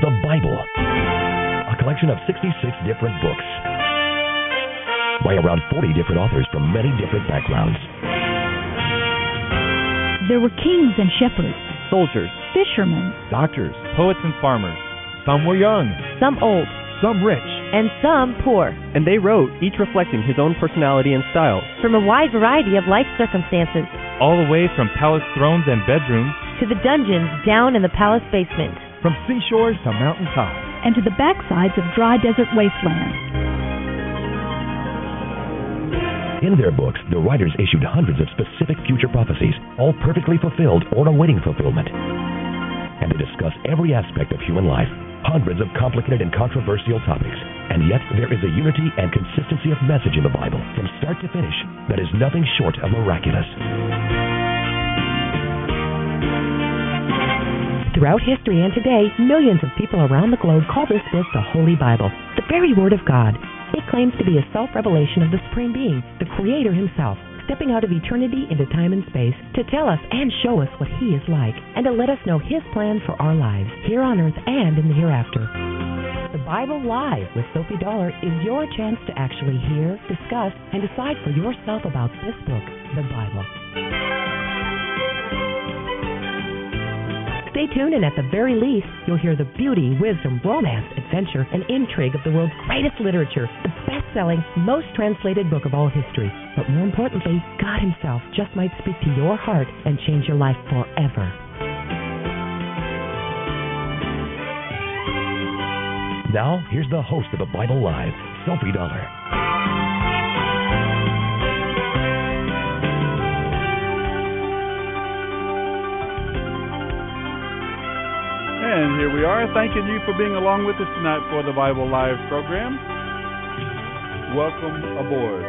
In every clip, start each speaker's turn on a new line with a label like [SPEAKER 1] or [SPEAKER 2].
[SPEAKER 1] The Bible, a collection of 66 different books by around 40 different authors from many different backgrounds.
[SPEAKER 2] There were kings and shepherds,
[SPEAKER 3] soldiers,
[SPEAKER 2] fishermen,
[SPEAKER 3] doctors, poets, and farmers. Some were young,
[SPEAKER 4] some old,
[SPEAKER 3] some rich,
[SPEAKER 4] and some poor.
[SPEAKER 3] And they wrote, each reflecting his own personality and style,
[SPEAKER 4] from a wide variety of life circumstances,
[SPEAKER 3] all the way from palace thrones and bedrooms
[SPEAKER 4] to the dungeons down in the palace basement,
[SPEAKER 3] from seashores to mountain tops,
[SPEAKER 2] and to the backsides of dry desert wastelands.
[SPEAKER 1] In their books, the writers issued hundreds of specific future prophecies, all perfectly fulfilled or awaiting fulfillment. And they discuss every aspect of human life, hundreds of complicated and controversial topics. And yet, there is a unity and consistency of message in the Bible, from start to finish, that is nothing short of miraculous.
[SPEAKER 5] Throughout history and today, millions of people around the globe call this book the Holy Bible, the very Word of God. It claims to be a self revelation of the Supreme Being, the Creator Himself, stepping out of eternity into time and space to tell us and show us what He is like, and to let us know His plan for our lives, here on earth and in the hereafter. The Bible Live with Sophie Dollar is your chance to actually hear, discuss, and decide for yourself about this book, the Bible. Stay tuned, and at the very least, you'll hear the beauty, wisdom, romance, adventure, and intrigue of the world's greatest literature, the best selling, most translated book of all history. But more importantly, God Himself just might speak to your heart and change your life forever.
[SPEAKER 1] Now, here's the host of the Bible Live, Sophie Dollar.
[SPEAKER 6] And here we are, thanking you for being along with us tonight for the Bible Live program. Welcome aboard.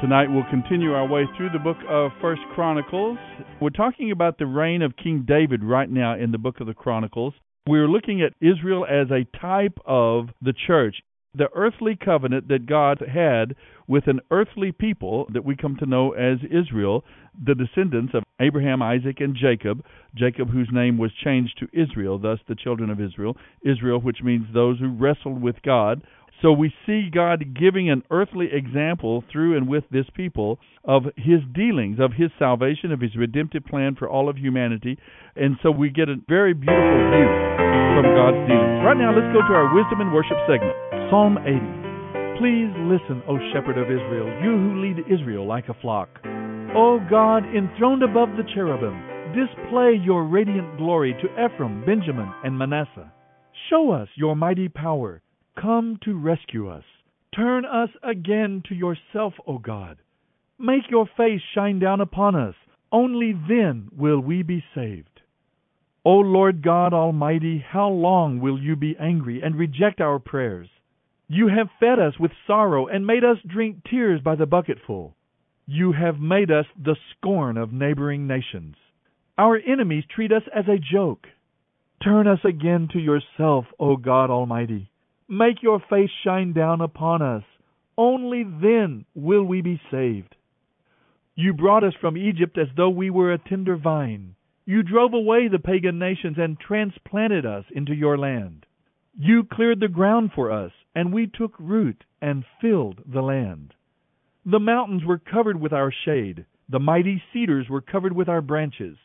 [SPEAKER 6] Tonight we'll continue our way through the book of First Chronicles. We're talking about the reign of King David right now in the book of the Chronicles. We're looking at Israel as a type of the church the earthly covenant that God had with an earthly people that we come to know as Israel, the descendants of Abraham, Isaac, and Jacob, Jacob whose name was changed to Israel, thus the children of Israel, Israel which means those who wrestled with God, so we see God giving an earthly example through and with this people of his dealings, of his salvation, of his redemptive plan for all of humanity. And so we get a very beautiful view from God's dealings. Right now, let's go to our wisdom and worship segment Psalm 80. Please listen, O shepherd of Israel, you who lead Israel like a flock. O God, enthroned above the cherubim, display your radiant glory to Ephraim, Benjamin, and Manasseh. Show us your mighty power come to rescue us. Turn us again to yourself, O God. Make your face shine down upon us. Only then will we be saved. O Lord God Almighty, how long will you be angry and reject our prayers? You have fed us with sorrow and made us drink tears by the bucketful. You have made us the scorn of neighboring nations. Our enemies treat us as a joke. Turn us again to yourself, O God Almighty. Make your face shine down upon us. Only then will we be saved. You brought us from Egypt as though we were a tender vine. You drove away the pagan nations and transplanted us into your land. You cleared the ground for us, and we took root and filled the land. The mountains were covered with our shade, the mighty cedars were covered with our branches.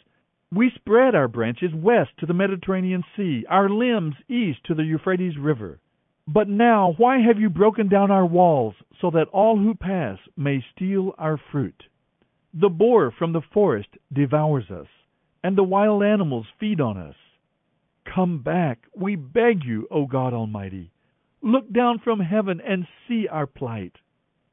[SPEAKER 6] We spread our branches west to the Mediterranean Sea, our limbs east to the Euphrates River. But now, why have you broken down our walls, so that all who pass may steal our fruit? The boar from the forest devours us, and the wild animals feed on us. Come back, we beg you, O God Almighty. Look down from heaven and see our plight.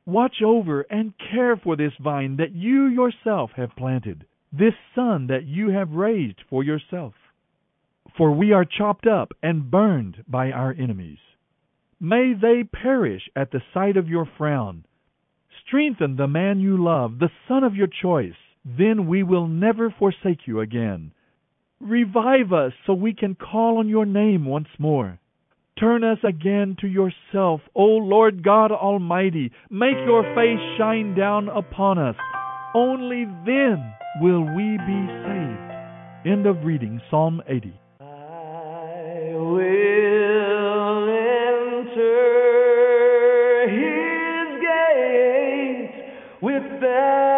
[SPEAKER 6] Watch over and care for this vine that you yourself have planted, this son that you have raised for yourself. For we are chopped up and burned by our enemies. May they perish at the sight of your frown. Strengthen the man you love, the son of your choice. Then we will never forsake you again. Revive us so we can call on your name once more. Turn us again to yourself, O Lord God Almighty. Make your face shine down upon us. Only then will we be saved. End of reading Psalm 80. with.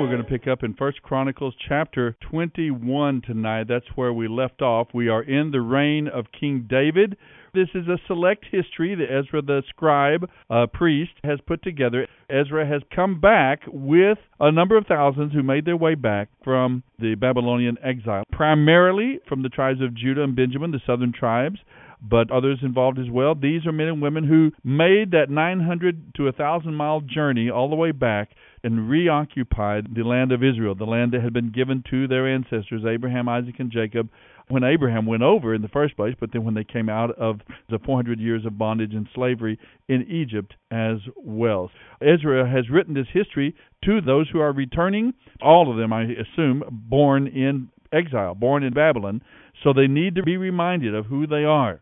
[SPEAKER 7] We're going to pick up in First Chronicles chapter 21 tonight. That's where we left off. We are in the reign of King David. This is a select history that Ezra the scribe, uh, priest, has put together. Ezra has come back with a number of thousands who made their way back from the Babylonian exile, primarily from the tribes of Judah and Benjamin, the southern tribes but others involved as well. These are men and women who made that 900 to 1,000 mile journey all the way back and reoccupied the land of Israel, the land that had been given to their ancestors, Abraham, Isaac, and Jacob, when Abraham went over in the first place, but then when they came out of the 400 years of bondage and slavery in Egypt as well. Ezra has written this history to those who are returning, all of them, I assume, born in exile, born in Babylon, so they need to be reminded of who they are.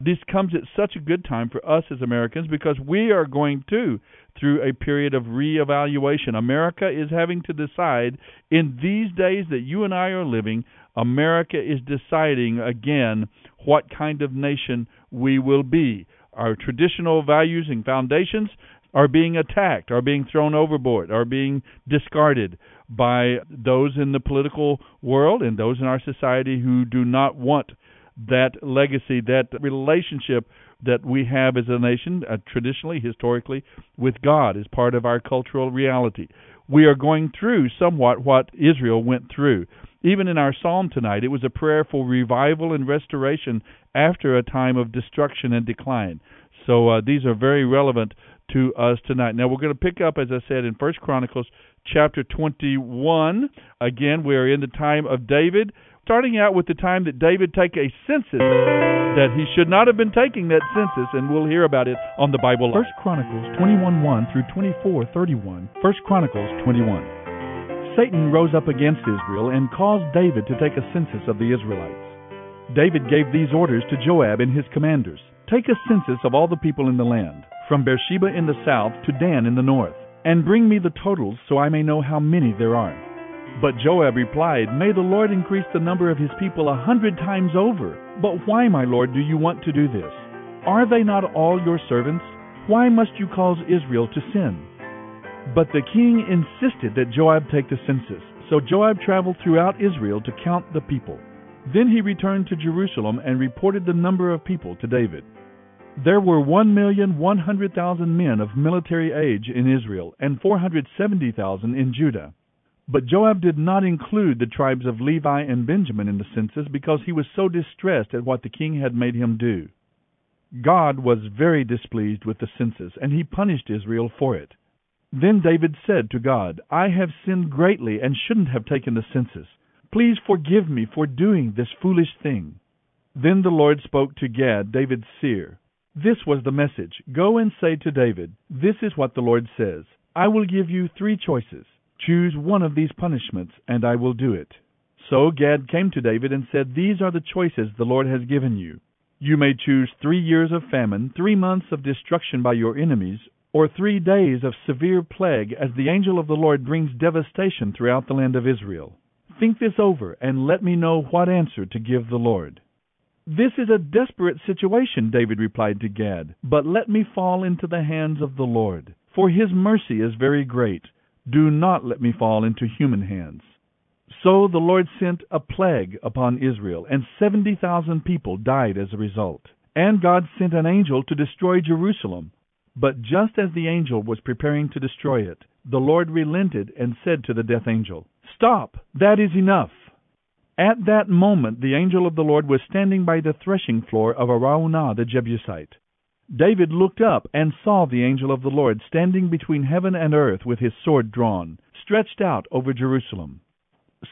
[SPEAKER 7] This comes at such a good time for us as Americans because we are going to through a period of reevaluation. America is having to decide in these days that you and I are living, America is deciding again what kind of nation we will be. Our traditional values and foundations are being attacked, are being thrown overboard, are being discarded by those in the political world and those in our society who do not want that legacy, that relationship that we have as a nation, uh, traditionally, historically, with God as part of our cultural reality. We are going through somewhat what Israel went through. Even in our psalm tonight, it was a prayer for revival and restoration after a time of destruction and decline. So uh, these are very relevant to us tonight. Now we're going to pick up, as I said, in First Chronicles chapter 21. Again, we are in the time of David starting out with the time that David take a census that he should not have been taking that census, and we'll hear about it on the Bible.
[SPEAKER 6] First Chronicles 21 1 through 24 31. First Chronicles 21. Satan rose up against Israel and caused David to take a census of the Israelites. David gave these orders to Joab and his commanders Take a census of all the people in the land, from Beersheba in the south to Dan in the north, and bring me the totals so I may know how many there are. But Joab replied, May the Lord increase the number of his people a hundred times over. But why, my lord, do you want to do this? Are they not all your servants? Why must you cause Israel to sin? But the king insisted that Joab take the census. So Joab traveled throughout Israel to count the people. Then he returned to Jerusalem and reported the number of people to David. There were one million one hundred thousand men of military age in Israel, and four hundred seventy thousand in Judah. But Joab did not include the tribes of Levi and Benjamin in the census because he was so distressed at what the king had made him do. God was very displeased with the census, and he punished Israel for it. Then David said to God, I have sinned greatly and shouldn't have taken the census. Please forgive me for doing this foolish thing. Then the Lord spoke to Gad, David's seer. This was the message Go and say to David, This is what the Lord says I will give you three choices. Choose one of these punishments, and I will do it. So Gad came to David and said, These are the choices the Lord has given you. You may choose three years of famine, three months of destruction by your enemies, or three days of severe plague as the angel of the Lord brings devastation throughout the land of Israel. Think this over and let me know what answer to give the Lord. This is a desperate situation, David replied to Gad, but let me fall into the hands of the Lord, for his mercy is very great do not let me fall into human hands. So the Lord sent a plague upon Israel, and 70,000 people died as a result. And God sent an angel to destroy Jerusalem. But just as the angel was preparing to destroy it, the Lord relented and said to the death angel, Stop! That is enough! At that moment the angel of the Lord was standing by the threshing floor of Araunah the Jebusite. David looked up and saw the angel of the Lord standing between heaven and earth with his sword drawn, stretched out over Jerusalem.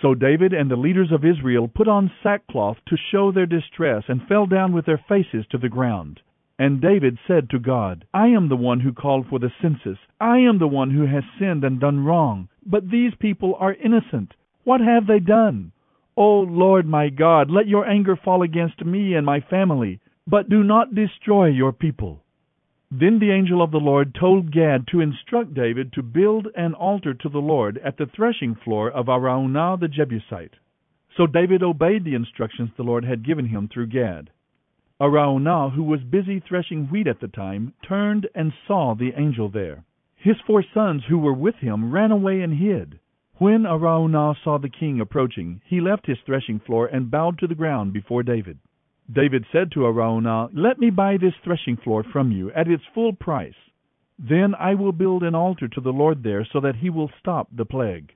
[SPEAKER 6] So David and the leaders of Israel put on sackcloth to show their distress and fell down with their faces to the ground. And David said to God, I am the one who called for the census. I am the one who has sinned and done wrong. But these people are innocent. What have they done? O Lord my God, let your anger fall against me and my family but do not destroy your people.
[SPEAKER 7] Then the angel of the Lord told Gad to instruct David to build an altar to the Lord at the threshing floor of Araunah the Jebusite. So David obeyed the instructions the Lord had given him through Gad. Araunah, who was busy threshing wheat at the time, turned and saw the angel there. His four sons who were with him ran away and hid. When Araunah saw the king approaching, he left his threshing floor and bowed to the ground before David. David said to Araunah, Let me buy this threshing floor from you at its full price. Then I will build an altar to the Lord there so that he will stop the plague.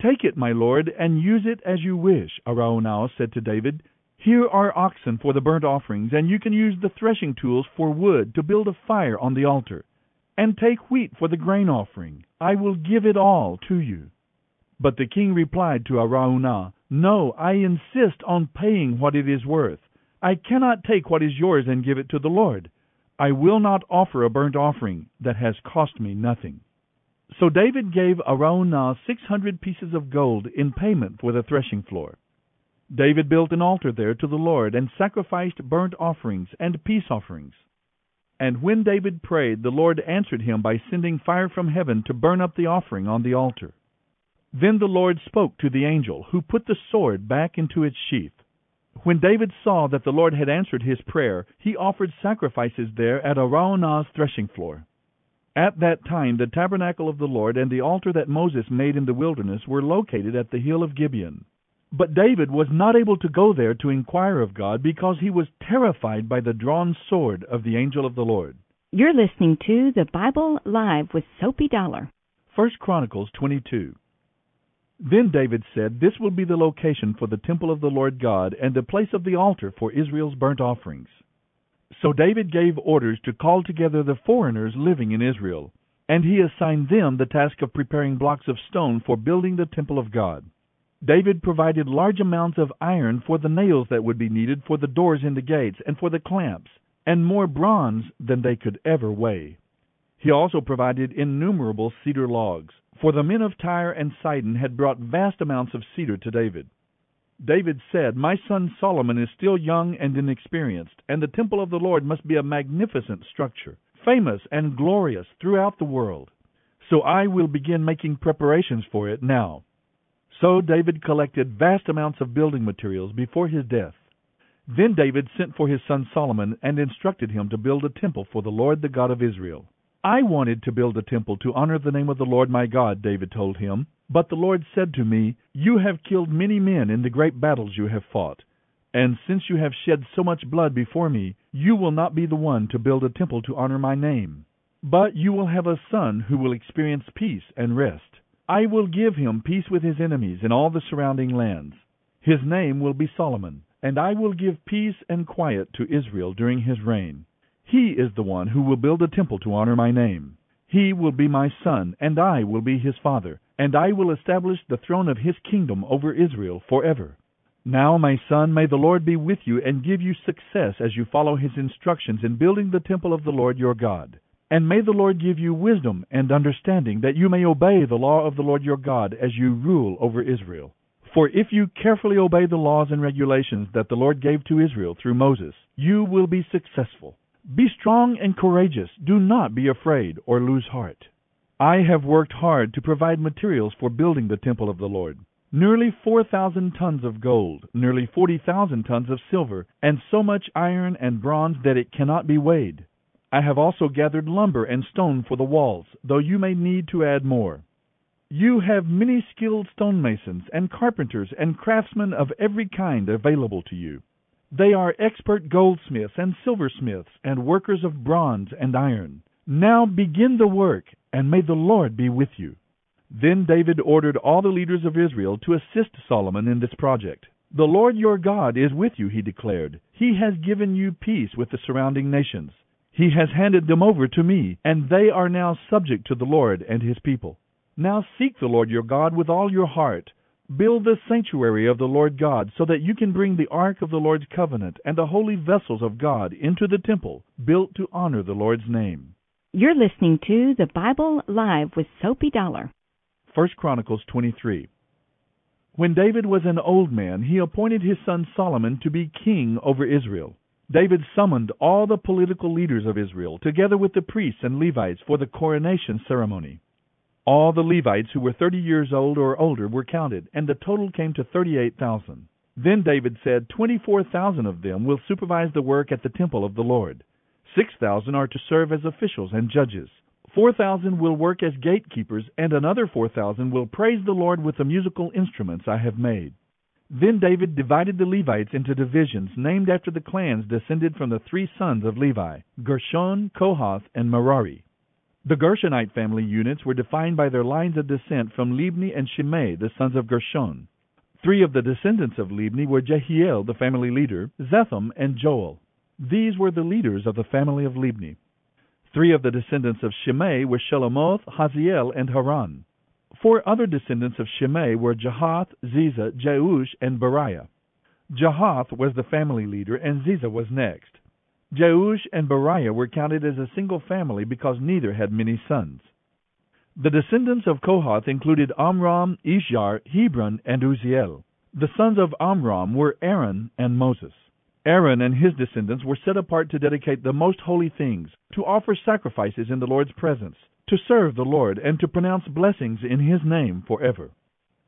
[SPEAKER 7] Take it, my lord, and use it as you wish, Araunah said to David. Here are oxen for the burnt offerings, and you can use the threshing tools for wood to build a fire on the altar. And take wheat for the grain offering. I will give it all to you. But the king replied to Araunah, No, I insist on paying what it is worth. I cannot take what is yours and give it to the Lord. I will not offer a burnt offering that has cost me nothing. So David gave Araunah six hundred pieces of gold in payment for the threshing floor. David built an altar there to the Lord and sacrificed burnt offerings and peace offerings. And when David prayed, the Lord answered him by sending fire from heaven to burn up the offering on the altar. Then the Lord spoke to the angel, who put the sword back into its sheath. When David saw that the Lord had answered his prayer, he offered sacrifices there at Araunah's threshing floor. At that time the tabernacle of the Lord and the altar that Moses made in the wilderness were located at the hill of Gibeon. But David was not able to go there to inquire of God because he was terrified by the drawn sword of the angel of the Lord.
[SPEAKER 8] You're listening to the Bible Live with Soapy Dollar.
[SPEAKER 7] First Chronicles 22. Then David said, This will be the location for the temple of the Lord God and the place of the altar for Israel's burnt offerings. So David gave orders to call together the foreigners living in Israel, and he assigned them the task of preparing blocks of stone for building the temple of God. David provided large amounts of iron for the nails that would be needed for the doors in the gates and for the clamps, and more bronze than they could ever weigh. He also provided innumerable cedar logs, for the men of Tyre and Sidon had brought vast amounts of cedar to David. David said, My son Solomon is still young and inexperienced, and the temple of the Lord must be a magnificent structure, famous and glorious throughout the world. So I will begin making preparations for it now. So David collected vast amounts of building materials before his death. Then David sent for his son Solomon and instructed him to build a temple for the Lord the God of Israel. I wanted to build a temple to honor the name of the Lord my God, David told him. But the Lord said to me, You have killed many men in the great battles you have fought. And since you have shed so much blood before me, you will not be the one to build a temple to honor my name. But you will have a son who will experience peace and rest. I will give him peace with his enemies in all the surrounding lands. His name will be Solomon, and I will give peace and quiet to Israel during his reign. He is the one who will build a temple to honor my name. He will be my son, and I will be his father, and I will establish the throne of his kingdom over Israel forever. Now, my son, may the Lord be with you and give you success as you follow his instructions in building the temple of the Lord your God. And may the Lord give you wisdom and understanding that you may obey the law of the Lord your God as you rule over Israel. For if you carefully obey the laws and regulations that the Lord gave to Israel through Moses, you will be successful. Be strong and courageous. Do not be afraid or lose heart. I have worked hard to provide materials for building the temple of the Lord. Nearly 4,000 tons of gold, nearly 40,000 tons of silver, and so much iron and bronze that it cannot be weighed. I have also gathered lumber and stone for the walls, though you may need to add more. You have many skilled stonemasons and carpenters and craftsmen of every kind available to you. They are expert goldsmiths and silversmiths and workers of bronze and iron. Now begin the work, and may the Lord be with you. Then David ordered all the leaders of Israel to assist Solomon in this project. The Lord your God is with you, he declared. He has given you peace with the surrounding nations. He has handed them over to me, and they are now subject to the Lord and his people. Now seek the Lord your God with all your heart. Build the sanctuary of the Lord God, so that you can bring the ark of the Lord's covenant and the holy vessels of God into the temple, built to honor the Lord's name.
[SPEAKER 8] You're listening to the Bible Live with Soapy Dollar.
[SPEAKER 7] 1 Chronicles 23. When David was an old man, he appointed his son Solomon to be king over Israel. David summoned all the political leaders of Israel, together with the priests and Levites, for the coronation ceremony. All the Levites who were thirty years old or older were counted, and the total came to thirty-eight thousand. Then David said, Twenty-four thousand of them will supervise the work at the temple of the Lord. Six thousand are to serve as officials and judges. Four thousand will work as gatekeepers, and another four thousand will praise the Lord with the musical instruments I have made. Then David divided the Levites into divisions named after the clans descended from the three sons of Levi Gershon, Kohath, and Merari. The Gershonite family units were defined by their lines of descent from Libni and Shimei, the sons of Gershon. Three of the descendants of Libni were Jehiel, the family leader, Zetham, and Joel. These were the leaders of the family of Libni. Three of the descendants of Shimei were Shelomoth, Haziel, and Haran. Four other descendants of Shimei were Jahath, Ziza, Jeush, and Beriah. Jahath was the family leader, and Ziza was next. Jeush and Beriah were counted as a single family because neither had many sons. The descendants of Kohath included Amram, Izhar, Hebron, and Uzziel. The sons of Amram were Aaron and Moses. Aaron and his descendants were set apart to dedicate the most holy things, to offer sacrifices in the Lord's presence, to serve the Lord, and to pronounce blessings in his name forever.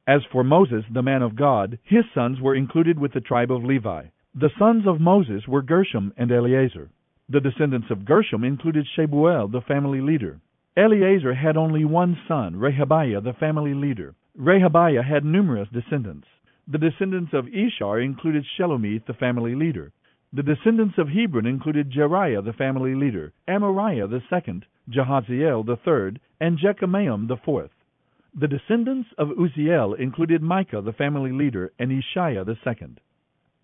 [SPEAKER 7] As for Moses, the man of God, his sons were included with the tribe of Levi. The sons of Moses were Gershom and Eleazar. The descendants of Gershom included Shebuel, the family leader. Eleazar had only one son, Rehabiah, the family leader. Rehabiah had numerous descendants. The descendants of Izhar included Shelomith, the family leader. The descendants of Hebron included Jeriah, the family leader, Amariah the second, Jahaziel the third, and Jekameam the fourth. The descendants of Uzziel included Micah, the family leader, and Isshiah the second.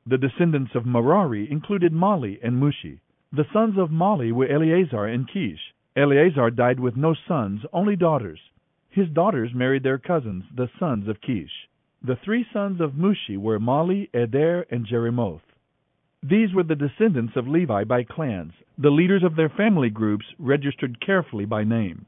[SPEAKER 7] The descendants of Merari included Mahli and Mushi. The sons of Mahli were Eleazar and Kish. Eleazar died with no sons, only daughters. His daughters married their cousins, the sons of Kish. The three sons of Mushi were Mahli, Eder, and Jerimoth. These were the descendants of Levi by clans, the leaders of their family groups registered carefully by name.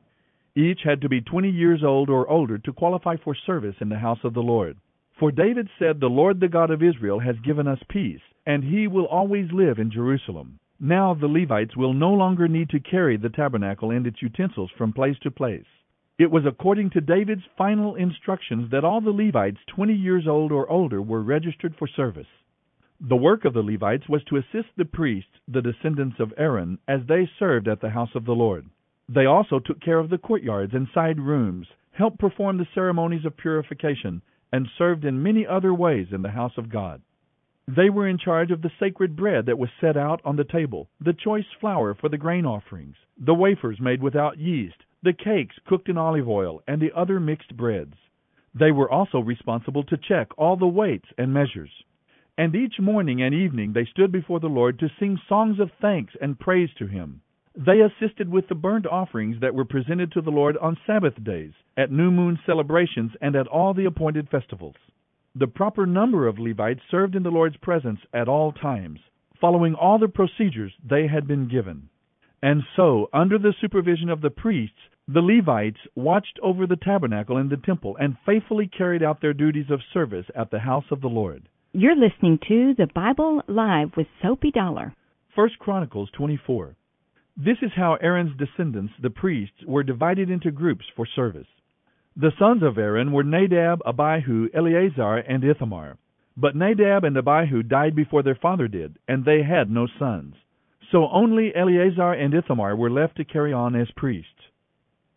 [SPEAKER 7] Each had to be twenty years old or older to qualify for service in the house of the Lord. For David said, The Lord the God of Israel has given us peace, and he will always live in Jerusalem. Now the Levites will no longer need to carry the tabernacle and its utensils from place to place. It was according to David's final instructions that all the Levites 20 years old or older were registered for service. The work of the Levites was to assist the priests, the descendants of Aaron, as they served at the house of the Lord. They also took care of the courtyards and side rooms, helped perform the ceremonies of purification, and served in many other ways in the house of God. They were in charge of the sacred bread that was set out on the table, the choice flour for the grain offerings, the wafers made without yeast, the cakes cooked in olive oil, and the other mixed breads. They were also responsible to check all the weights and measures. And each morning and evening they stood before the Lord to sing songs of thanks and praise to Him. They assisted with the burnt offerings that were presented to the Lord on Sabbath days, at new moon celebrations, and at all the appointed festivals. The proper number of Levites served in the Lord's presence at all times, following all the procedures they had been given. And so, under the supervision of the priests, the Levites watched over the tabernacle and the temple and faithfully carried out their duties of service at the house of the Lord.
[SPEAKER 9] You're listening to the Bible Live with Soapy Dollar.
[SPEAKER 7] First Chronicles 24. This is how Aaron's descendants, the priests, were divided into groups for service. The sons of Aaron were Nadab, Abihu, Eleazar, and Ithamar. But Nadab and Abihu died before their father did, and they had no sons. So only Eleazar and Ithamar were left to carry on as priests.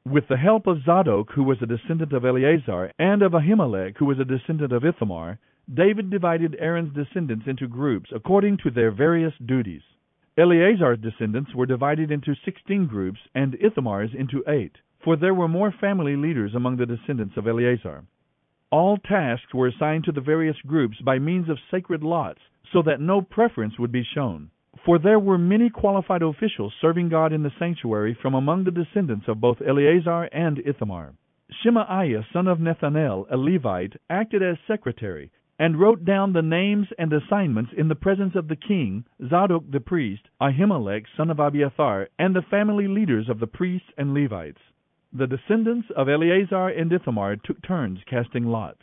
[SPEAKER 7] With the help of Zadok, who was a descendant of Eleazar, and of Ahimelech, who was a descendant of Ithamar, David divided Aaron's descendants into groups according to their various duties. Eleazar's descendants were divided into sixteen groups, and Ithamar's into eight for there were more family leaders among the descendants of Eleazar. All tasks were assigned to the various groups by means of sacred lots, so that no preference would be shown. For there were many qualified officials serving God in the sanctuary from among the descendants of both Eleazar and Ithamar. Shemaiah, son of Nethanel, a Levite, acted as secretary, and wrote down the names and assignments in the presence of the king, Zadok the priest, Ahimelech, son of Abiathar, and the family leaders of the priests and Levites. The descendants of Eleazar and Ithamar took turns casting lots.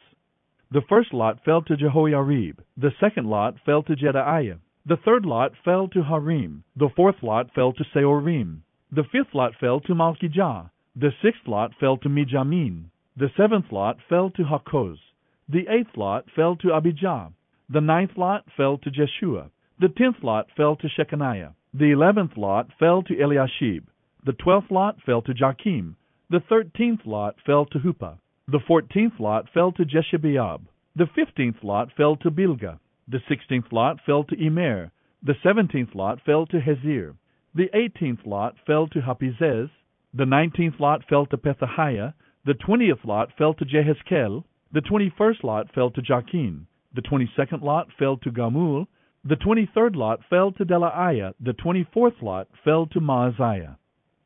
[SPEAKER 7] The first lot fell to Jehoiarib, the second lot fell to Jedaiah, The third lot fell to Harim. The fourth lot fell to Seorim. The fifth lot fell to Malkijah. The sixth lot fell to Mijamin. The seventh lot fell to Hakoz. The eighth lot fell to Abijah. The ninth lot fell to Jeshua. The tenth lot fell to Shechaniah. The eleventh lot fell to Eliashib. The twelfth lot fell to Joachim. The thirteenth lot fell to Huppah. The fourteenth lot fell to Jeshebeab. The fifteenth lot fell to Bilgah. The sixteenth lot fell to Immer. The seventeenth lot fell to Hezir. The eighteenth lot fell to Happizzez. The nineteenth lot fell to Pethahiah. The twentieth lot fell to Jehezkel. The twenty-first lot fell to Jachin. The twenty-second lot fell to Gamul. The twenty-third lot fell to Delaiah. The twenty-fourth lot fell to Maaziah.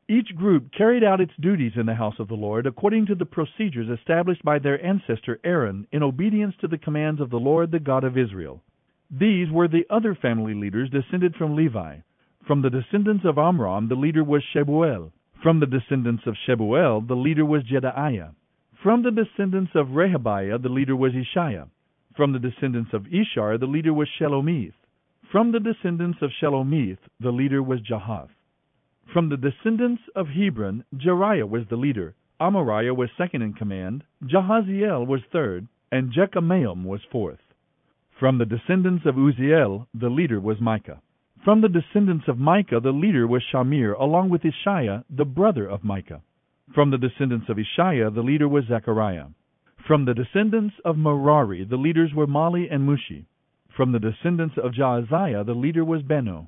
[SPEAKER 7] Each group carried out its duties in the house of the Lord according to the procedures established by their ancestor Aaron in obedience to the commands of the Lord the God of Israel. These were the other family leaders descended from Levi. From the descendants of Amram, the leader was Shebuel. From the descendants of Shebuel, the leader was Jedaiah. From the descendants of Rehabiah, the leader was Isshiah. From the descendants of Izhar, the leader was Shelomith. From the descendants of Shelomith, the leader was Jahath. From the descendants of Hebron, Jeriah was the leader, Amariah was second in command, Jahaziel was third, and Jekameam was fourth. From the descendants of Uzziel, the leader was Micah. From the descendants of Micah, the leader was Shamir, along with Isshiah, the brother of Micah. From the descendants of Isshiah, the leader was Zechariah. From the descendants of Merari, the leaders were Mahli and Mushi. From the descendants of Jaaziah, the leader was Beno.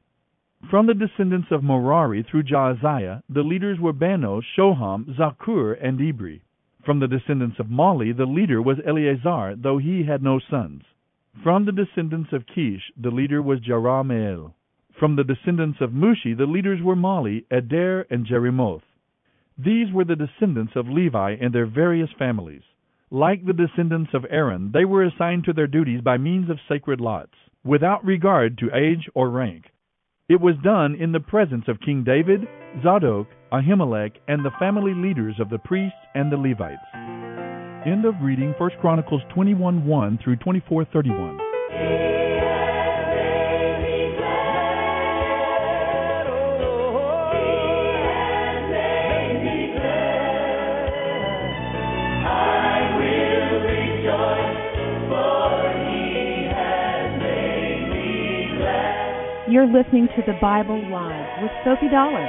[SPEAKER 7] From the descendants of Merari through Jaaziah, the leaders were Beno, Shoham, Zaccur, and Ibri. From the descendants of Mahli, the leader was Eleazar, though he had no sons. From the descendants of Kish, the leader was Jerahmeel. From the descendants of Mushi, the leaders were Mahli, Eder, and Jerimoth. These were the descendants of Levi and their various families. Like the descendants of Aaron, they were assigned to their duties by means of sacred lots, without regard to age or rank. It was done in the presence of King David, Zadok, Ahimelech, and the family leaders of the priests and the Levites. End of reading 1 Chronicles 21 1 through 24
[SPEAKER 2] You're listening to the Bible Live with Sophie Dollar.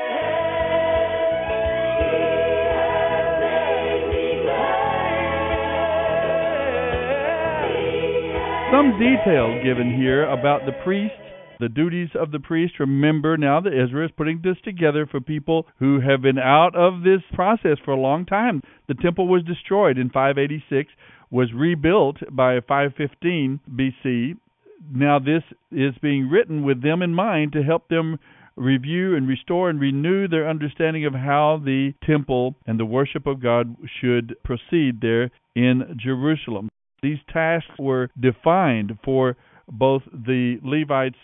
[SPEAKER 10] Some details given here about the priest, the duties of the priest. Remember now that Israel is putting this together for people who have been out of this process for a long time. The temple was destroyed in 586, was rebuilt by 515 BC. Now this is being written with them in mind to help them review and restore and renew their understanding of how the temple and the worship of God should proceed there in Jerusalem. These tasks were defined for both the Levites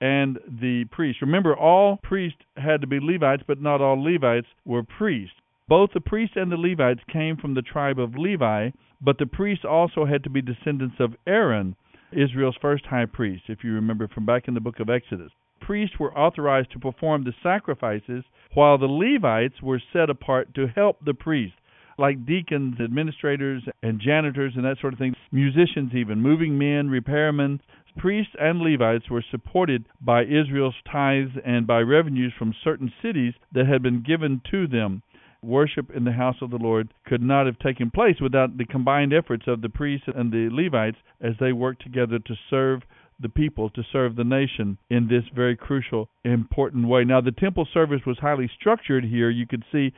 [SPEAKER 10] and the priests. Remember, all priests had to be Levites, but not all Levites were priests. Both the priests and the Levites came from the tribe of Levi, but the priests also had to be descendants of Aaron, Israel's first high priest, if you remember from back in the book of Exodus. Priests were authorized to perform the sacrifices, while the Levites were set apart to help the priests like deacons, administrators, and janitors, and that sort of thing, musicians, even, moving men, repairmen. Priests and Levites were supported by Israel's tithes and by revenues from certain cities that had been given to them. Worship in the house of the Lord could not have taken place without the combined efforts of the priests and the Levites as they worked together to serve the people, to serve the nation in this very crucial, important way. Now, the temple service was highly structured here. You could see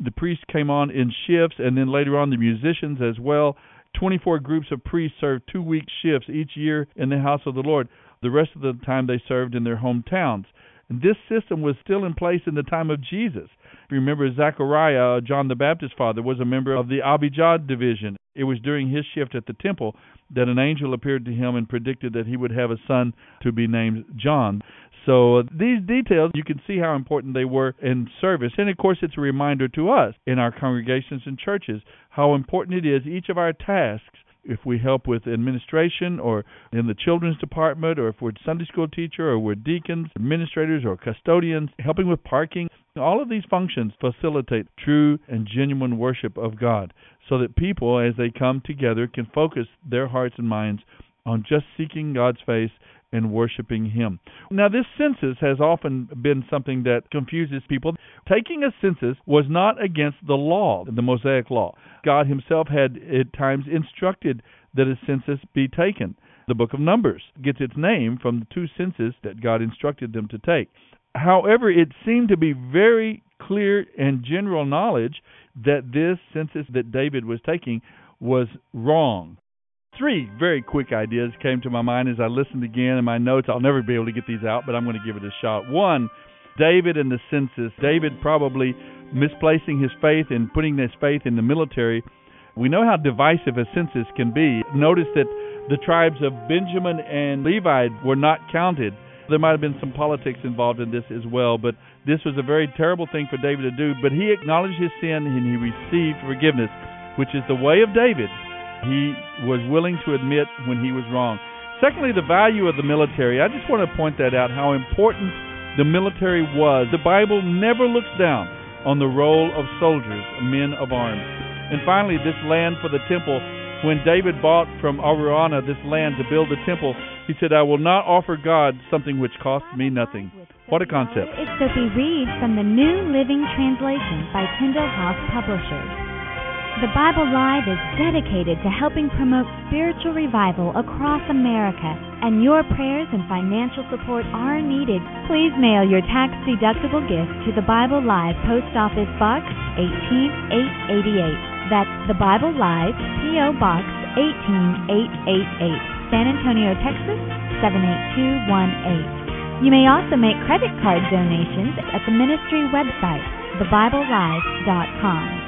[SPEAKER 10] the priests came on in shifts, and then later on the musicians as well. 24 groups of priests served two week shifts each year in the house of the Lord. The rest of the time they served in their hometowns. And this system was still in place in the time of Jesus. Remember, Zechariah, uh, John the Baptist's father, was a member of the Abijah division. It was during his shift at the temple that an angel appeared to him and predicted that he would have a son to be named John. So uh, these details, you can see how important they were in service. And of course, it's a reminder to us in our congregations and churches how important it is each of our tasks
[SPEAKER 7] if we help with administration or in the children's department, or if we're Sunday school teacher, or we're deacons, administrators, or custodians, helping with parking, all of these functions facilitate true and genuine worship of God so that people, as they come together, can focus their hearts and minds on just seeking God's face and worshiping Him. Now, this census has often been something that confuses people. Taking a census was not against the law, the Mosaic law. God Himself had at times instructed that a census be taken. The book of Numbers gets its name from the two censuses that God instructed them to take. However, it seemed to be very clear and general knowledge that this census that David was taking was wrong. Three very quick ideas came to my mind as I listened again in my notes. I'll never be able to get these out, but I'm going to give it a shot. One, David and the census. David probably misplacing his faith and putting his faith in the military. We know how divisive a census can be. Notice that the tribes of Benjamin and Levi were not counted. There might have been some politics involved in this as well, but this was a very terrible thing for David to do. But he acknowledged his sin and he received forgiveness, which is the way of David. He was willing to admit when he was wrong. Secondly, the value of the military. I just want to point that out how important the military was. The Bible never looks down on the role of soldiers, men of arms. And finally, this land for the temple. When David bought from Araunah this land to build the temple, he said, I will not offer God something which cost me nothing. What a concept.
[SPEAKER 8] It's Sophie Reed from the New Living Translation by Tyndale House Publishers. The Bible Live is dedicated to helping promote spiritual revival across America, and your prayers and financial support are needed. Please mail your tax deductible gift to the Bible Live Post Office Box 18888. That's the Bible Live P.O. Box 18888, San Antonio, Texas 78218. You may also make credit card donations at the ministry website, thebiblelive.com.